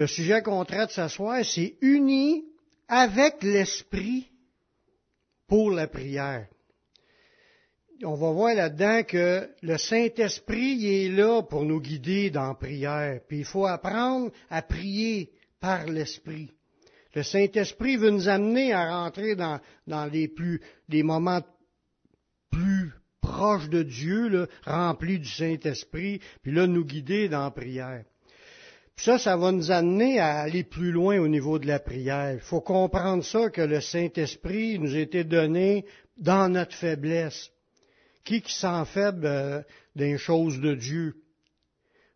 Le sujet qu'on traite ce soir, c'est uni avec l'Esprit pour la prière. On va voir là-dedans que le Saint-Esprit est là pour nous guider dans la prière. Puis il faut apprendre à prier par l'Esprit. Le Saint-Esprit veut nous amener à rentrer dans, les, moments plus proches de Dieu, remplis du Saint-Esprit, puis là, nous guider dans la prière. Ça, ça va nous amener à aller plus loin au niveau de la prière. Il faut comprendre ça, que le Saint-Esprit nous a été donné dans notre faiblesse. Qui qui sent faible euh, des choses de Dieu?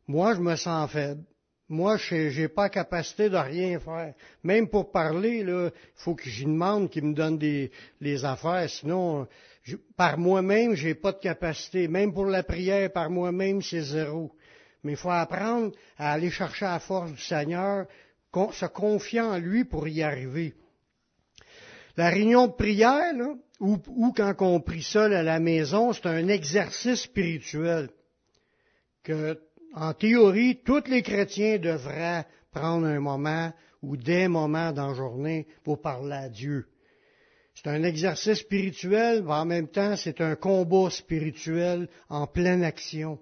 Moi, je me sens faible. Moi, je n'ai pas capacité de rien faire. Même pour parler, il faut que j'y demande qu'il me donne des, les affaires. Sinon, par moi-même, j'ai pas de capacité. Même pour la prière, par moi-même, c'est zéro. Mais il faut apprendre à aller chercher la force du Seigneur, se confiant en lui pour y arriver. La réunion de prière, ou, ou, quand on prie seul à la maison, c'est un exercice spirituel que en théorie, tous les chrétiens devraient prendre un moment ou des moments dans la journée pour parler à Dieu. C'est un exercice spirituel, mais en même temps, c'est un combat spirituel en pleine action.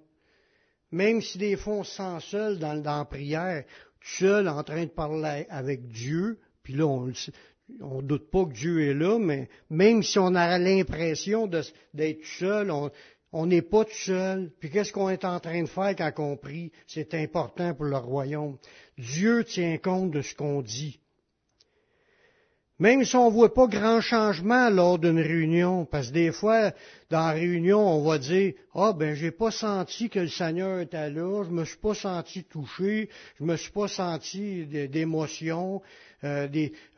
Même si des fois on se sent seul dans, la prière, seul en train de parler avec Dieu, puis là, on ne doute pas que Dieu est là, mais même si on a l'impression d'être seul, on, on n'est pas tout seul. Puis qu'est-ce qu'on est en train de faire quand on prie? C'est important pour le royaume. Dieu tient compte de ce qu'on dit. Même si on ne voit pas grand changement lors d'une réunion, parce que des fois, dans la réunion, on va dire, ah ben, j'ai pas senti que le Seigneur était là, je me suis pas senti touché, je me suis pas senti d'émotion, euh,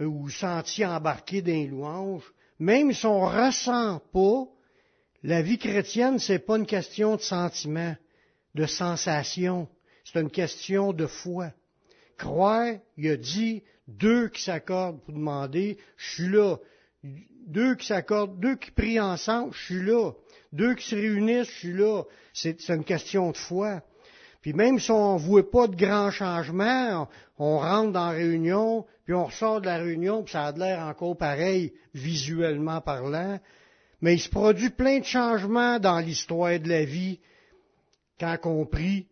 ou senti embarqué dans louanges. Même si on ressent pas, la vie chrétienne, c'est pas une question de sentiment, de sensation. C'est une question de foi. Croire, il a dit, deux qui s'accordent pour demander, je suis là. Deux qui s'accordent, deux qui prient ensemble, je suis là. Deux qui se réunissent, je suis là. C'est une question de foi. Puis même si on ne voit pas de grands changements, on, rentre dans la réunion, puis on ressort de la réunion, puis ça a l'air encore pareil, visuellement parlant mais il se produit plein de changements dans l'histoire de la vie quand on prie.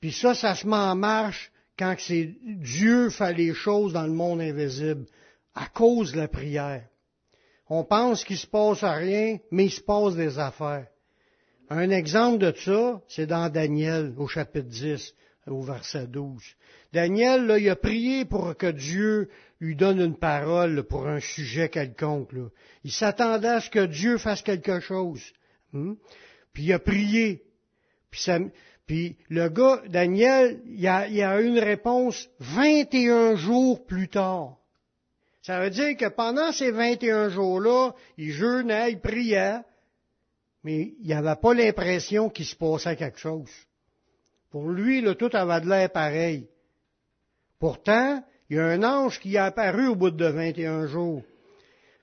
Puis ça, ça se met en marche quand c'est Dieu fait les choses dans le monde invisible, à cause de la prière. On pense qu'il se passe rien, mais il se passe des affaires. Un exemple de ça, c'est dans Daniel, au chapitre 10, au verset 12. Daniel, là, il a prié pour que Dieu lui donne une parole pour un sujet quelconque. Il s'attendait à ce que Dieu fasse quelque chose. Hmm? Puis il a prié. Puis, le gars, Daniel, il a, il a eu une réponse 21 jours plus tard. Ça veut dire que pendant ces 21 jours-là, il jeûnait, il priait, mais il n'avait pas l'impression qu'il se passait quelque chose. Pour lui, là, tout avait de l'air pareil. Pourtant, il y a un ange qui est apparu au bout de 21 jours.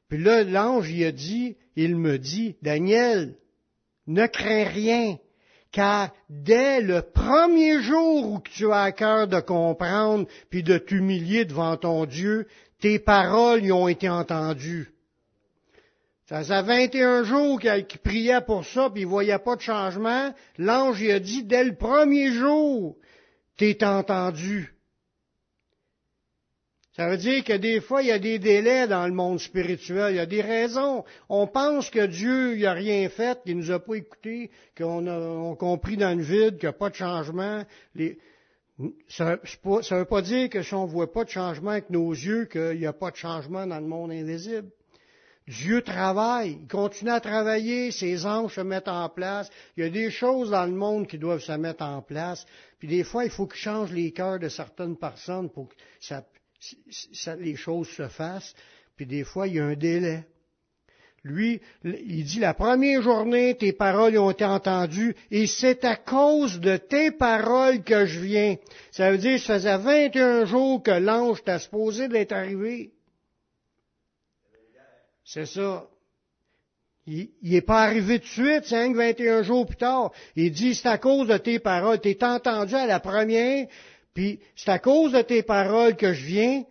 Puis là, l'ange, il a dit, il me dit, Daniel, ne crains rien, car dès le premier jour où tu as à cœur de comprendre puis de t'humilier devant ton Dieu, tes paroles y ont été entendues. Ça faisait 21 jours qu'il priait pour ça, puis il voyait pas de changement. L'ange il a dit, dès le premier jour, t'es entendu. Ça veut dire que des fois, il y a des délais dans le monde spirituel, il y a des raisons. On pense que Dieu n'a rien fait, qu'il ne nous a pas écoutés, qu'on a compris dans le vide, qu'il n'y a pas de changement. Ça ne veut pas dire que si on ne voit pas de changement avec nos yeux, qu'il n'y a pas de changement dans le monde invisible. Dieu travaille, il continue à travailler, ses anges se mettent en place. Il y a des choses dans le monde qui doivent se mettre en place. Puis des fois, il faut qu'il change les cœurs de certaines personnes pour que ça, les choses se fassent, puis des fois, il y a un délai. Lui, il dit, la première journée, tes paroles ont été entendues, et c'est à cause de tes paroles que je viens. Ça veut dire, ça faisait 21 jours que l'ange t'a supposé d'être arrivé. C'est ça. Il n'est pas arrivé de suite, c'est 21 jours plus tard. Il dit, c'est à cause de tes paroles. T'es entendu à la première, Puis c'est à cause de tes paroles que je viens.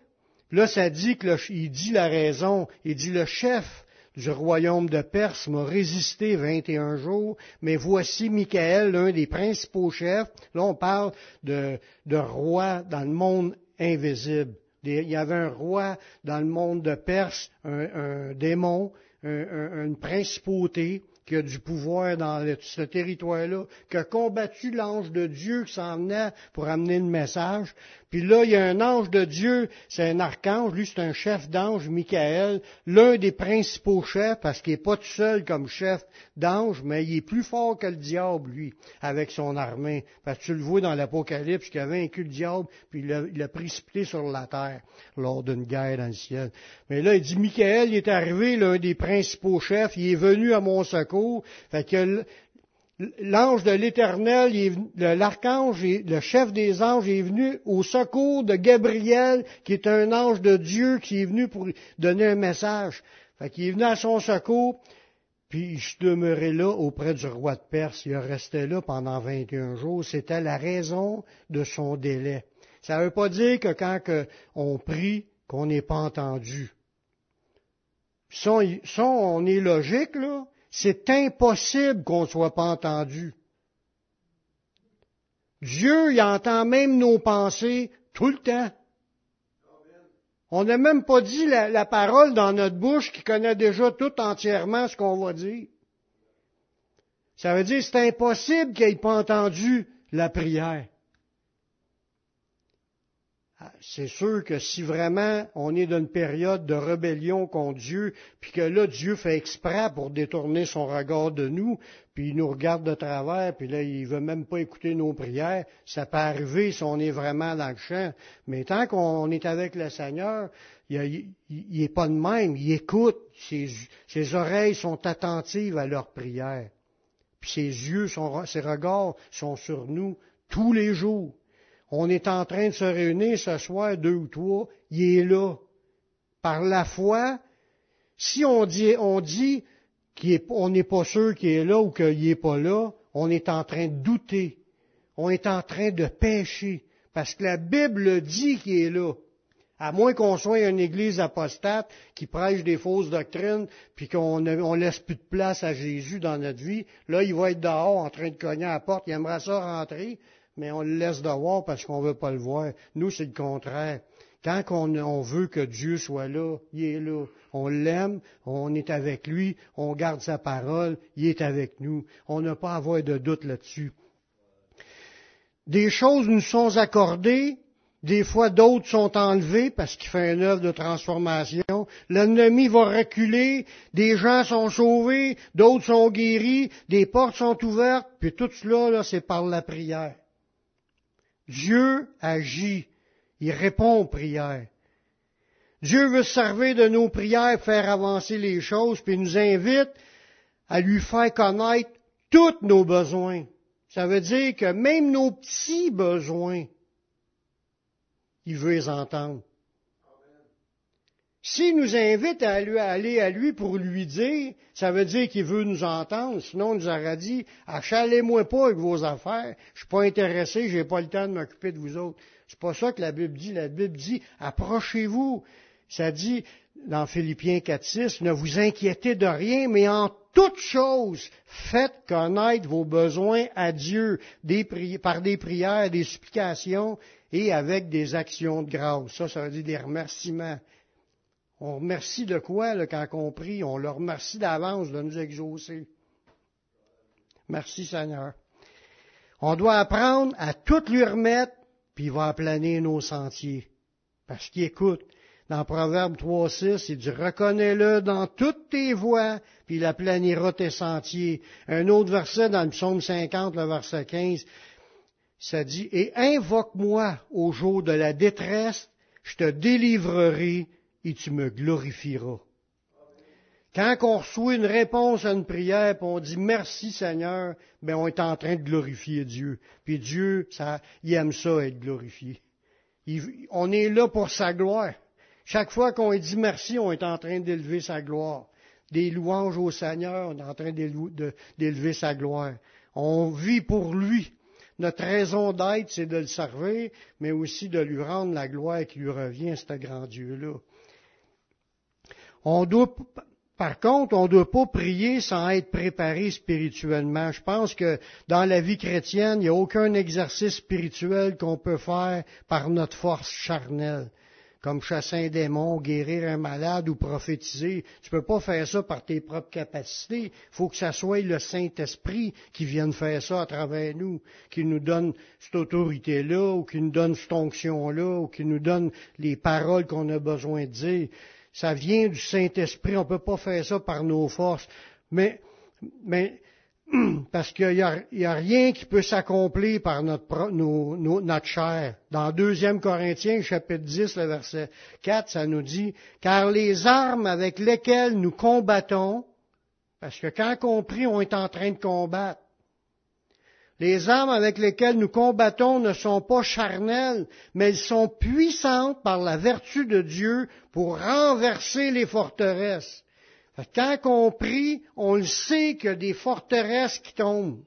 Là, ça dit que le, il dit la raison. Il dit le chef du royaume de Perse m'a résisté 21 jours, mais voici Michael, l'un des principaux chefs. Là, on parle de, de roi dans le monde invisible. Il y avait un roi dans le monde de Perse, un, démon, une principauté qui a du pouvoir dans ce territoire-là, qui a combattu l'ange de Dieu qui s'en venait pour amener le message. Puis là, il y a un ange de Dieu, c'est un archange, lui c'est un chef d'ange, Michael, l'un des principaux chefs, parce qu'il n'est pas tout seul comme chef d'ange, mais il est plus fort que le diable, lui, avec son armée. Parce que tu le vois dans l'Apocalypse, qu'il a vaincu le diable, puis il l'a précipité sur la terre lors d'une guerre dans le ciel. Mais là, il dit, Michael, il est arrivé, l'un des principaux chefs, il est venu à mon secours. Fait que l'ange de l'Éternel, l'archange, le chef des anges est venu au secours de Gabriel, qui est un ange de Dieu qui est venu pour donner un message. Fait qu'il est venu à son secours, puis je demeurais là auprès du roi de Perse. Il restait là pendant 21 jours. C'était la raison de son délai. Ça ne veut pas dire que quand on prie, qu'on n'est pas entendu. Ça, on est logique, là. C'est impossible qu'on ne soit pas entendu. Dieu, il entend même nos pensées tout le temps. On n'a même pas dit la, parole dans notre bouche qui connaît déjà tout entièrement ce qu'on va dire. Ça veut dire c'est impossible qu'il n'ait pas entendu la prière. Ah, c'est sûr que si vraiment on est dans une période de rébellion contre Dieu, puis que là Dieu fait exprès pour détourner son regard de nous, puis il nous regarde de travers, puis là il veut même pas écouter nos prières, ça peut arriver si on est vraiment dans le champ. Mais tant qu'on est avec le Seigneur, il, n'est est pas de même, il écoute, ses, ses, oreilles sont attentives à leurs prières, puis ses yeux, ses regards sont sur nous tous les jours on est en train de se réunir ce soir, deux ou trois, il est là. Par la foi, si on dit, on dit qu'on n'est pas sûr qu'il est là ou qu'il n'est pas là, on est en train de douter. On est en train de pécher. Parce que la Bible dit qu'il est là. À moins qu'on soit une église apostate qui prêche des fausses doctrines, puis qu'on laisse plus de place à Jésus dans notre vie, là, il va être dehors en train de cogner à la porte, il aimerait ça rentrer, mais on le laisse voir parce qu'on ne veut pas le voir. Nous, c'est le contraire. Quand on, veut que Dieu soit là, il est là. On l'aime, on est avec lui, on garde sa parole, il est avec nous. On n'a pas à avoir de doute là-dessus. Des choses nous sont accordées, des fois d'autres sont enlevées parce qu'il fait une œuvre de transformation. L'ennemi va reculer, des gens sont sauvés, d'autres sont guéris, des portes sont ouvertes, puis tout cela, là, c'est par la prière. Dieu agit, il répond aux prières. Dieu veut se servir de nos prières, faire avancer les choses, puis nous invite à lui faire connaître tous nos besoins. Ça veut dire que même nos petits besoins, il veut les entendre. S'il nous invite à aller à lui pour lui dire, ça veut dire qu'il veut nous entendre. Sinon, il nous aurait dit, achalez-moi pas avec vos affaires. Je suis pas intéressé, j'ai pas le temps de m'occuper de vous autres. C'est pas ça que la Bible dit. La Bible dit, approchez-vous. Ça dit, dans Philippiens 4.6, ne vous inquiétez de rien, mais en toute chose, faites connaître vos besoins à Dieu par des prières, des supplications et avec des actions de grâce. Ça, ça veut dire des remerciements. On remercie de quoi là, quand on prie? On leur remercie d'avance de nous exaucer. Merci Seigneur. On doit apprendre à tout lui remettre, puis il va aplaner nos sentiers. Parce qu'il écoute. Dans Proverbe 3.6, il dit, reconnais-le dans toutes tes voies, puis il aplanira tes sentiers. Un autre verset dans le psaume 50, le verset 15, ça dit, et invoque-moi au jour de la détresse, je te délivrerai et tu me glorifieras. Quand on reçoit une réponse à une prière, puis on dit merci Seigneur, ben on est en train de glorifier Dieu. Puis Dieu, ça, il aime ça être glorifié. on est là pour sa gloire. Chaque fois qu'on dit merci, on est en train d'élever sa gloire. Des louanges au Seigneur, on est en train d'élever sa gloire. On vit pour lui. notre raison d'être, c'est de le servir, mais aussi de lui rendre la gloire qui lui revient, ce grand Dieu-là. On doit, par contre, on ne doit pas prier sans être préparé spirituellement. Je pense que dans la vie chrétienne, il n'y a aucun exercice spirituel qu'on peut faire par notre force charnelle comme chasser un démon, guérir un malade ou prophétiser. Tu peux pas faire ça par tes propres capacités. Il faut que ça soit le Saint-Esprit qui vienne faire ça à travers nous, qui nous donne cette autorité-là, ou qui nous donne cette onction-là, ou qui nous donne les paroles qu'on a besoin de dire. Ça vient du Saint-Esprit. On peut pas faire ça par nos forces. Mais, parce qu'il n'y a, rien qui peut s'accomplir par notre, chair. Dans 2 Corinthiens, chapitre 10, le verset 4, ça nous dit, car les armes avec lesquelles nous combattons, parce que quand compris, on est en train de combattre, les armes avec lesquelles nous combattons ne sont pas charnelles, mais elles sont puissantes par la vertu de Dieu pour renverser les forteresses. Quand on prie, on le sait qu'il y a des forteresses qui tombent.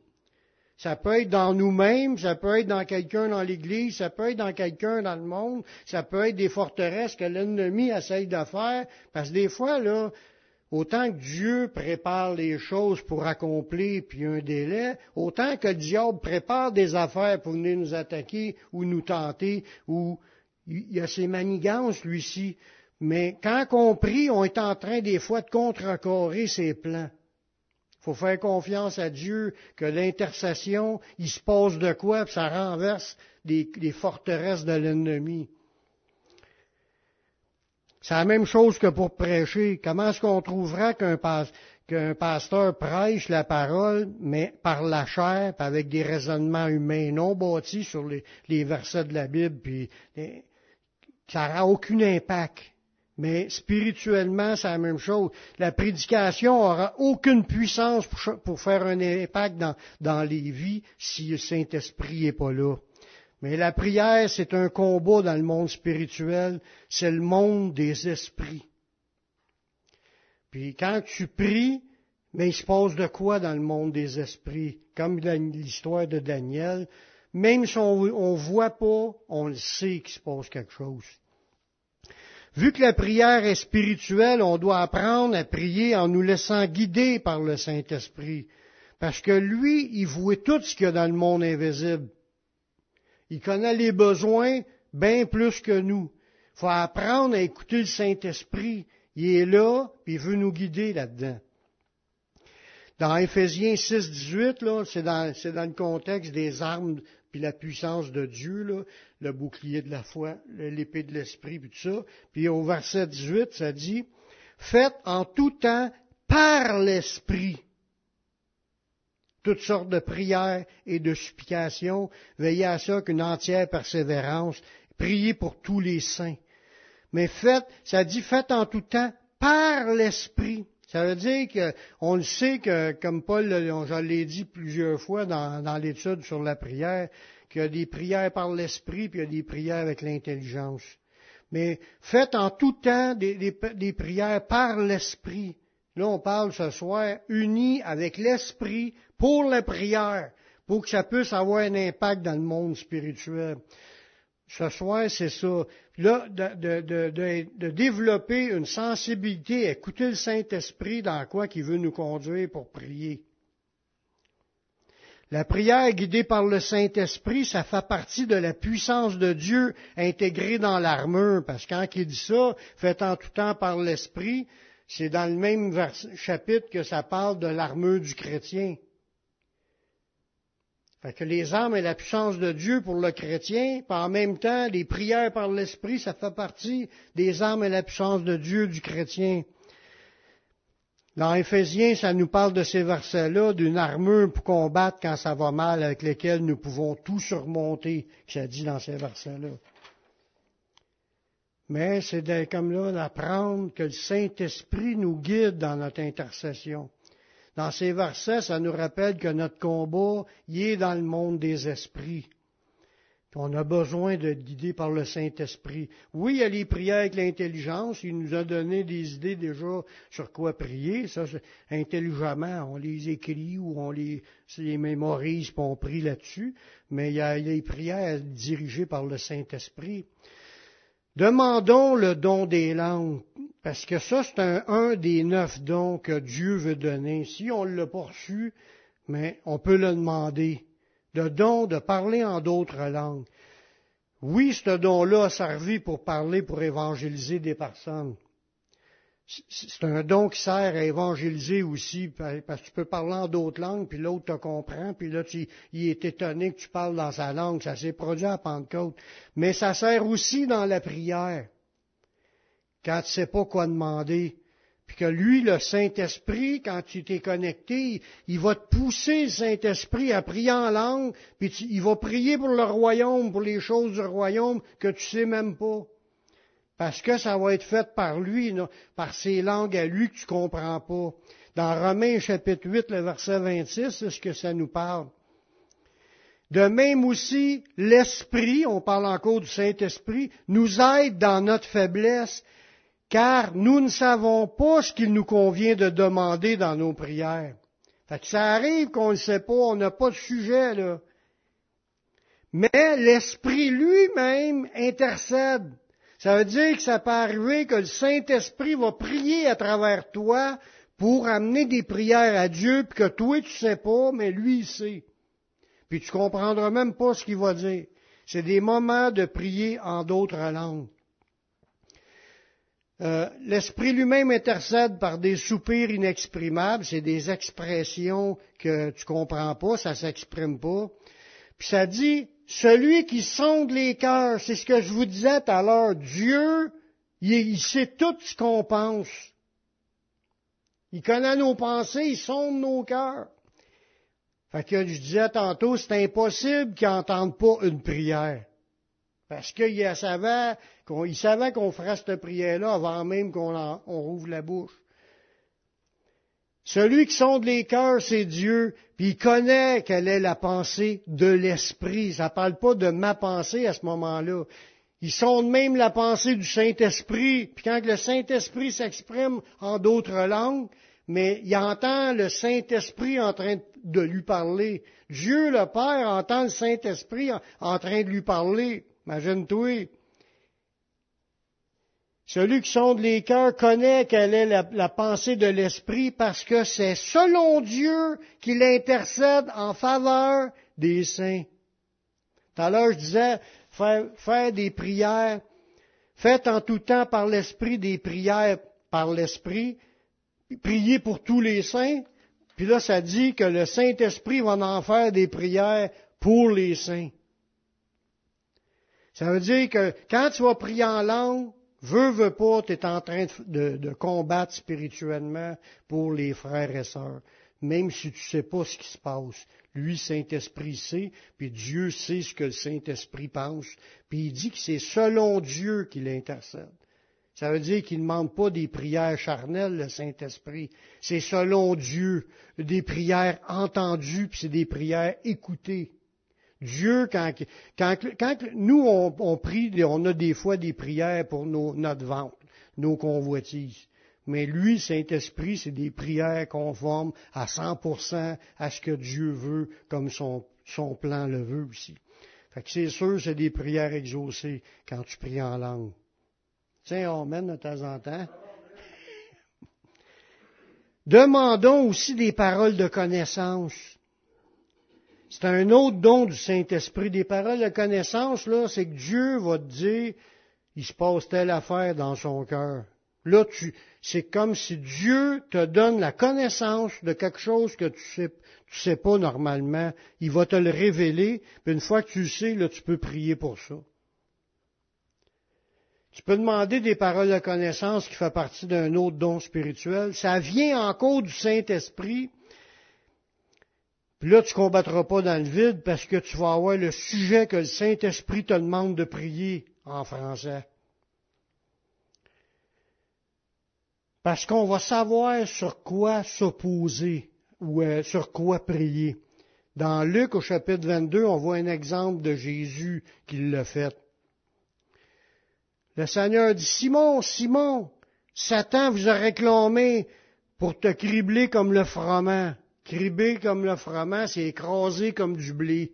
Ça peut être dans nous-mêmes, ça peut être dans quelqu'un dans l'Église, ça peut être dans quelqu'un dans le monde, ça peut être des forteresses que l'ennemi essaye de faire, parce que des fois, là, autant que Dieu prépare les choses pour accomplir, puis un délai, autant que le diable prépare des affaires pour venir nous attaquer ou nous tenter, ou il y a ses manigances, lui-ci. Mais quand on prie, on est en train des fois de contrecarrer ses plans. Il faut faire confiance à Dieu que l'intercession, il se passe de quoi, puis ça renverse les, forteresses de l'ennemi. C'est la même chose que pour prêcher. Comment est-ce qu'on trouvera qu'un pasteur prêche la parole, mais par la chair, avec des raisonnements humains non bâtis sur les, versets de la Bible, puis ça n'aura aucun impact. Mais spirituellement, c'est la même chose. La prédication aura aucune puissance pour, faire un impact dans, les vies si le Saint-Esprit n'est pas là. Mais la prière, c'est un combat dans le monde spirituel. C'est le monde des esprits. Puis quand tu pries, mais il se passe de quoi dans le monde des esprits? Comme l'histoire de Daniel. Même si on ne voit pas, on le sait qu'il se passe quelque chose. Vu que la prière est spirituelle, on doit apprendre à prier en nous laissant guider par le Saint-Esprit. Parce que lui, il voit tout ce qu'il y a dans le monde invisible. Il connaît les besoins bien plus que nous. Il faut apprendre à écouter le Saint-Esprit. Il est là, puis il veut nous guider là-dedans. Dans Éphésiens 6, 18, là, c'est dans, le contexte des armes puis la puissance de Dieu, le bouclier de la foi, l'épée de l'esprit, puis tout ça. Puis au verset 18, ça dit, faites en tout temps par l'esprit toutes sortes de prières et de supplications, veillez à ça qu'une entière persévérance, priez pour tous les saints. Mais faites, ça dit faites en tout temps par l'esprit. Ça veut dire qu'on le sait que, comme Paul, je l'ai dit plusieurs fois dans, l'étude sur la prière, qu'il y a des prières par l'esprit, puis il y a des prières avec l'intelligence. Mais faites en tout temps des, des prières par l'esprit. Là, on parle ce soir unis avec l'esprit pour la prière, pour que ça puisse avoir un impact dans le monde spirituel. Ce soir, c'est ça. Là, de, développer une sensibilité, écouter le Saint-Esprit dans quoi qu'il veut nous conduire pour prier. La prière guidée par le Saint-Esprit, ça fait partie de la puissance de Dieu intégrée dans l'armure, parce que quand il dit ça, fait en tout temps par l'Esprit, c'est dans le même chapitre que ça parle de l'armure du chrétien. Fait que les armes et la puissance de Dieu pour le chrétien, puis en même temps, les prières par l'Esprit, ça fait partie des armes et la puissance de Dieu du chrétien. Dans Éphésiens, ça nous parle de ces versets-là, d'une armure pour combattre quand ça va mal, avec lesquelles nous pouvons tout surmonter, ça dit dans ces versets-là. Mais c'est comme là d'apprendre que le Saint-Esprit nous guide dans notre intercession. Dans ces versets, ça nous rappelle que notre combat y est dans le monde des esprits. On a besoin d'être guidé par le Saint-Esprit. Oui, il y a les prières avec l'intelligence. Il nous a donné des idées déjà sur quoi prier. Ça, intelligemment, on les écrit ou on les, les mémorise et on prie là-dessus. Mais il y a les prières dirigées par le Saint-Esprit. Demandons le don des langues, parce que ça, c'est un, des neuf dons que Dieu veut donner. Si on l'a reçu, mais on peut le demander. Le don de parler en d'autres langues. Oui, ce don-là a servi pour parler, pour évangéliser des personnes. C'est un don qui sert à évangéliser aussi, parce que tu peux parler en d'autres langues, puis l'autre te comprend, puis là, tu, il est étonné que tu parles dans sa langue. Ça s'est produit à Pentecôte. Mais ça sert aussi dans la prière. Quand tu sais pas quoi demander, puis que lui, le Saint-Esprit, quand tu t'es connecté, il va te pousser, le Saint-Esprit, à prier en langue, puis il va prier pour le royaume, pour les choses du royaume que tu sais même pas. Parce que ça va être fait par lui, par ses langues à lui que tu comprends pas. Dans Romains chapitre 8, le verset 26, c'est ce que ça nous parle. De même aussi, l'Esprit, on parle encore du Saint-Esprit, nous aide dans notre faiblesse, car nous ne savons pas ce qu'il nous convient de demander dans nos prières. Fait que ça arrive qu'on ne sait pas, on n'a pas de sujet, là. Mais l'Esprit lui-même intercède ça veut dire que ça peut arriver que le Saint-Esprit va prier à travers toi pour amener des prières à Dieu, puis que toi tu sais pas, mais lui il sait. Puis tu comprendras même pas ce qu'il va dire. C'est des moments de prier en d'autres langues. Euh, L'Esprit lui-même intercède par des soupirs inexprimables, c'est des expressions que tu comprends pas, ça s'exprime pas. Puis ça dit, celui qui sonde les cœurs, c'est ce que je vous disais tout à l'heure, Dieu, il, sait tout ce qu'on pense. Il connaît nos pensées, il sonde nos cœurs. Fait que je disais tantôt, c'est impossible qu'il n'entende pas une prière. Parce qu'il savait qu'on ferait cette prière-là avant même qu'on rouvre la bouche. Celui qui sonde les cœurs, c'est Dieu, puis il connaît quelle est la pensée de l'Esprit. Ça ne parle pas de ma pensée à ce moment-là. Il sonde même la pensée du Saint-Esprit, puis quand le Saint-Esprit s'exprime en d'autres langues, mais il entend le Saint-Esprit en train de lui parler. Dieu le Père entend le Saint-Esprit en train de lui parler. Imagine-toi. Celui qui sonde les cœurs connaît quelle est la, pensée de l'Esprit parce que c'est selon Dieu qu'il intercède en faveur des saints. Tout à l'heure, je disais, faire, des prières, faites en tout temps par l'Esprit des prières par l'Esprit, priez pour tous les saints, puis là, ça dit que le Saint-Esprit va en faire des prières pour les saints. Ça veut dire que quand tu vas prier en langue, Veux, veux pas, tu es en train de, combattre spirituellement pour les frères et sœurs, même si tu sais pas ce qui se passe. Lui, Saint-Esprit sait, puis Dieu sait ce que le Saint-Esprit pense, puis il dit que c'est selon Dieu qu'il intercède. Ça veut dire qu'il ne demande pas des prières charnelles, le Saint-Esprit. C'est selon Dieu, des prières entendues, puis c'est des prières écoutées. Dieu, quand, nous, on, prie, on a des fois des prières pour notre vente, nos convoitises. Mais lui, Saint-Esprit, c'est des prières conformes à 100% à ce que Dieu veut, comme son, plan le veut aussi. Fait que c'est sûr, c'est des prières exaucées quand tu pries en langue. Tiens, Amen de temps en temps. Demandons aussi des paroles de connaissance. C'est un autre don du Saint-Esprit. Des paroles de connaissance, là, c'est que Dieu va te dire, il se passe telle affaire dans son cœur. Là, tu, c'est comme si Dieu te donne la connaissance de quelque chose que tu sais, tu sais pas normalement. Il va te le révéler. Puis une fois que tu le sais, là, tu peux prier pour ça. Tu peux demander des paroles de connaissance qui fait partie d'un autre don spirituel. Ça vient encore du Saint-Esprit. Puis là, tu combattras pas dans le vide parce que tu vas avoir le sujet que le Saint-Esprit te demande de prier en français. Parce qu'on va savoir sur quoi s'opposer ou euh, sur quoi prier. Dans Luc au chapitre 22, on voit un exemple de Jésus qui l'a fait. Le Seigneur dit, Simon, Simon, Satan vous a réclamé pour te cribler comme le froment. Cribler comme le froment, c'est écraser comme du blé.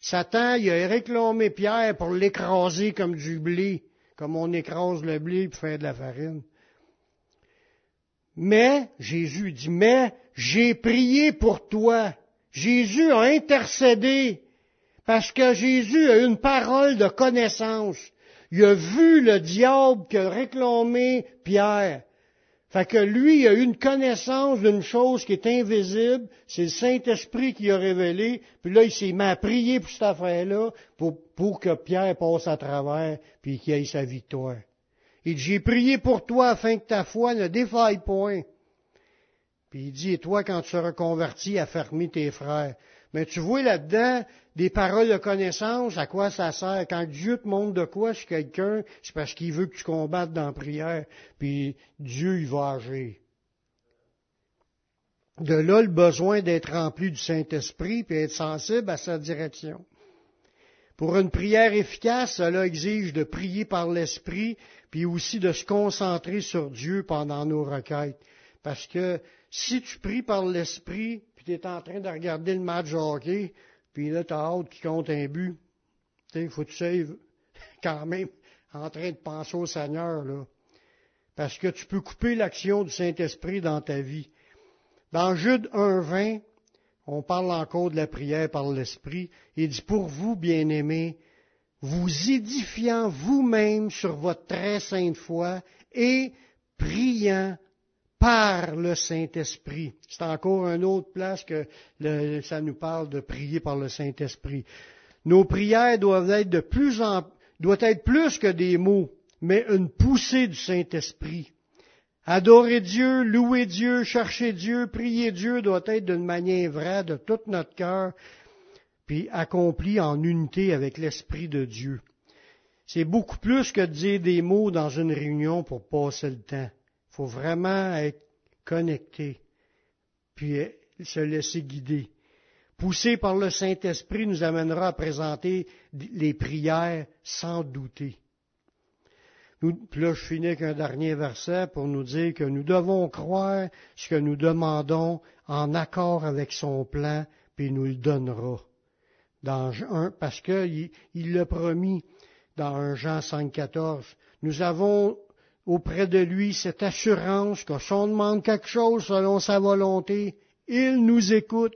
Satan, il a réclamé Pierre pour l'écraser comme du blé, comme on écrase le blé pour faire de la farine. Mais, Jésus dit, mais j'ai prié pour toi. Jésus a intercédé parce que Jésus a une parole de connaissance. Il a vu le diable qui a réclamé Pierre. Fait que lui, il a eu une connaissance d'une chose qui est invisible, c'est le Saint-Esprit qui a révélé, puis là, il s'est mis à prier pour cette affaire-là, pour, que Pierre passe à travers, puis qu'il ait sa victoire. Il dit, j'ai prié pour toi afin que ta foi ne défaille point. Puis il dit, et toi, quand tu seras converti, affermis tes frères. Mais tu vois là-dedans des paroles de connaissance, à quoi ça sert? Quand Dieu te montre de quoi sur quelqu'un, c'est parce qu'il veut que tu combattes dans la prière, puis Dieu, il va agir. De là, le besoin d'être rempli du Saint-Esprit, puis être sensible à sa direction. Pour une prière efficace, cela exige de prier par l'Esprit, puis aussi de se concentrer sur Dieu pendant nos requêtes. Parce que si tu pries par l'Esprit, tu es en train de regarder le match hockey, puis là, tu as hâte qui compte un but, il faut que tu sois quand même en train de penser au Seigneur, là. Parce que tu peux couper l'action du Saint-Esprit dans ta vie. Dans Jude 1.20, on parle encore de la prière par l'Esprit. Il dit, pour vous, bien-aimés, vous édifiant vous-même sur votre très sainte foi et priant par le Saint-Esprit. C'est encore une autre place que ça nous parle de prier par le Saint-Esprit. Nos prières doivent être de plus en, doivent être plus que des mots, mais une poussée du Saint-Esprit. Adorer Dieu, louer Dieu, chercher Dieu, prier Dieu doit être d'une manière vraie, de tout notre cœur, puis accompli en unité avec l'Esprit de Dieu. C'est beaucoup plus que de dire des mots dans une réunion pour passer le temps. Faut vraiment être connecté, puis se laisser guider. Poussé par le Saint-Esprit nous amènera à présenter les prières sans douter. Nous, puis là, je finis avec un dernier verset pour nous dire que nous devons croire ce que nous demandons en accord avec son plan, puis il nous le donnera. Dans un, parce qu'il il l'a promis dans 1 Jean 5,14. Nous avons auprès de lui cette assurance que si on demande quelque chose selon sa volonté, il nous écoute.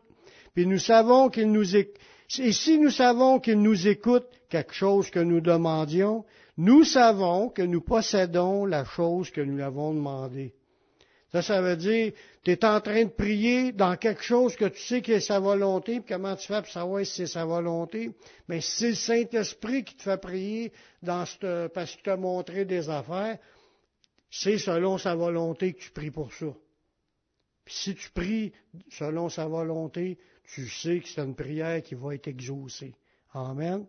Puis nous savons qu'il nous écoute. Et si nous savons qu'il nous écoute quelque chose que nous demandions, nous savons que nous possédons la chose que nous avons demandée. Ça, ça veut dire, tu es en train de prier dans quelque chose que tu sais qui est sa volonté, puis comment tu fais pour savoir si c'est sa volonté? Mais si c'est le Saint-Esprit qui te fait prier dans parce qu'il t'a montré des affaires, c'est selon sa volonté que tu pries pour ça. Puis si tu pries selon sa volonté, tu sais que c'est une prière qui va être exaucée. Amen.